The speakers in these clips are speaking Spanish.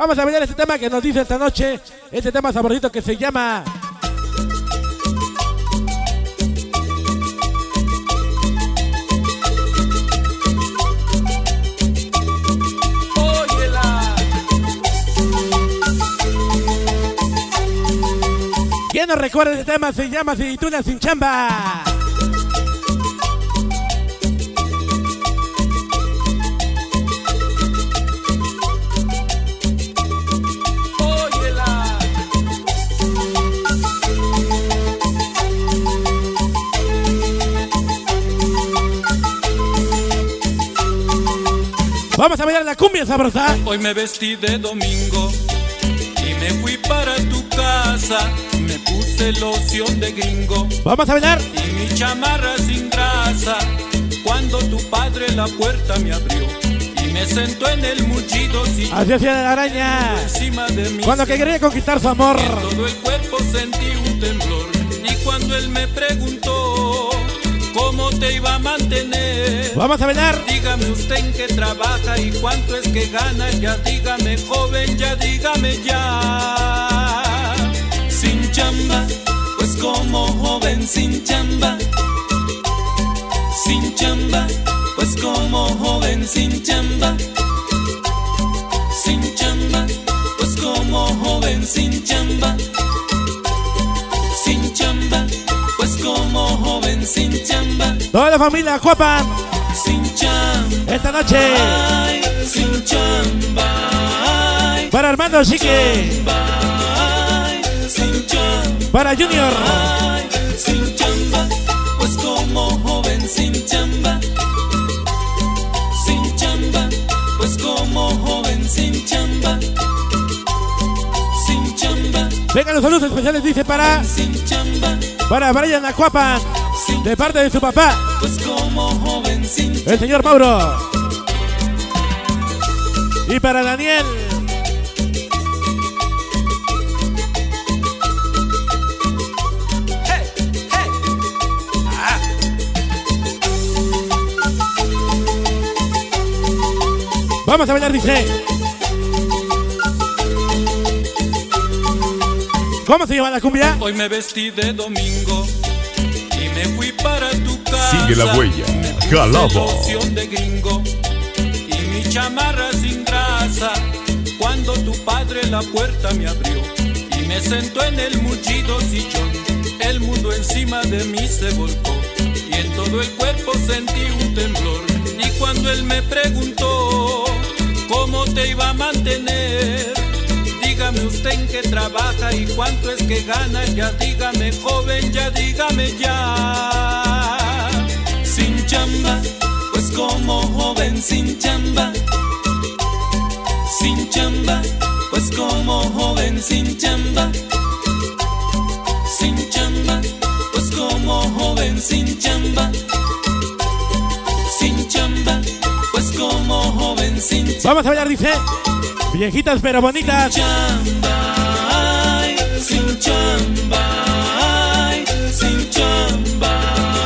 Vamos a ver este tema que nos dice esta noche. Este tema saborito que se llama. ¿Quién nos recuerda este tema? Se llama titula Sin Chamba. Vamos a bailar la cumbia sabrosa. Hoy me vestí de domingo y me fui para tu casa. Me puse loción de gringo Vamos a bailar. y mi chamarra sin grasa. Cuando tu padre la puerta me abrió y me sentó en el mullido sillón Así hacía de la araña. encima de mí. Cuando que quería conquistar su amor. todo el cuerpo sentí un temblor. Y cuando él me preguntó cómo te iba a mantener. Vamos a bailar. Dígame usted en qué trabaja y cuánto es que gana. Ya dígame, joven, ya dígame ya. Sin chamba, pues como joven sin chamba. Sin chamba, pues como joven sin chamba. Sin chamba, pues como joven sin chamba. Sin chamba. Toda la familia Juapan. Sin chamba. Esta noche. Ay, sin chamba. Ay, Para Armando Chique. sin chamba. Para Junior. Ay, sin chamba. Pues como joven sin chamba. Sin chamba. Pues como joven sin chamba. Vengan los saludos especiales, dice para. Sin chamba. Para Brian Acuapan. De parte de su papá, Pues como joven sin el señor Mauro. Y para Daniel. Ah. Vamos a bailar, dice. ¿Cómo se llama la cumbia? Hoy me vestí de domingo me fui para tu casa. Sigue la huella. Loción de gringo y mi chamarra sin grasa. Cuando tu padre la puerta me abrió y me sentó en el mullido sillón, el mundo encima de mí se volcó y en todo el cuerpo sentí un temblor. Y cuando él me preguntó cómo te iba a mantener, Dígame usted en qué trabaja y cuánto es que gana. Ya dígame, joven, ya dígame ya. Sin chamba, pues como joven sin chamba. Sin chamba, pues como joven sin chamba. Sin chamba, pues como joven sin chamba. Sin chamba, pues como joven sin chamba. Vamos a bailar, dice. Viejitas pero bonitas. chamba, ay, sin chamba, ay, sin chamba,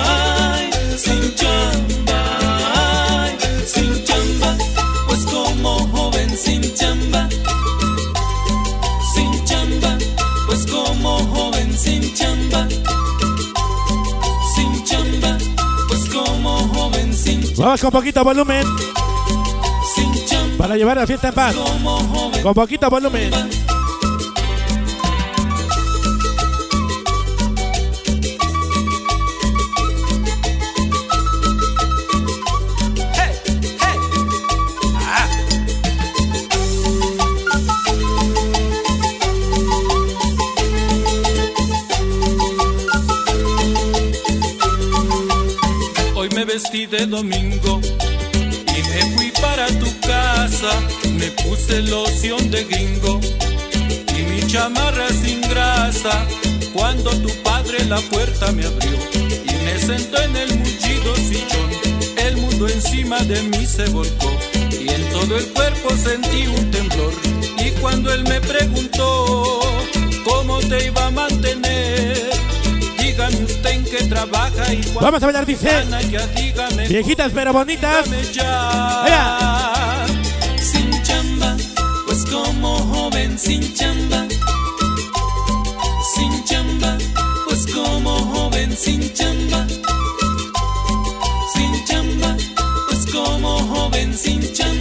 ay, sin chamba, ay, sin chamba, pues como joven sin chamba, sin chamba, pues como joven sin chamba, sin chamba, pues como joven sin chamba, Vamos con poquito volumen para llevar la fiesta en paz. Con poquito volumen. Hoy me vestí de domingo me fui para tu casa. Me puse loción de gringo y mi chamarra sin grasa. Cuando tu padre la puerta me abrió y me sentó en el mullido sillón, el mundo encima de mí se volcó y en todo el cuerpo sentí un temblor. Y cuando él me preguntó trabaja y Vamos a bailar, dice. gana, ya dígame. Viejitas pero bonitas. Ya. Sin chamba, pues como joven sin chamba. Sin chamba, pues como joven sin chamba. Sin chamba, pues como joven sin chamba.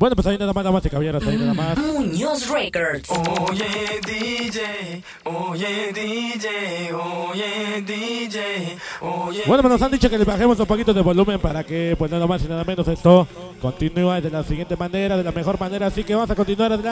Bueno, pues ahí nada más, damas y caballeros, ahí nada más. Muñoz Records. Oye DJ, oye DJ, oye DJ, oye Bueno, pues nos han dicho que le bajemos un poquito de volumen para que, pues nada más y nada menos esto continúe de la siguiente manera, de la mejor manera. Así que vamos a continuar adelante.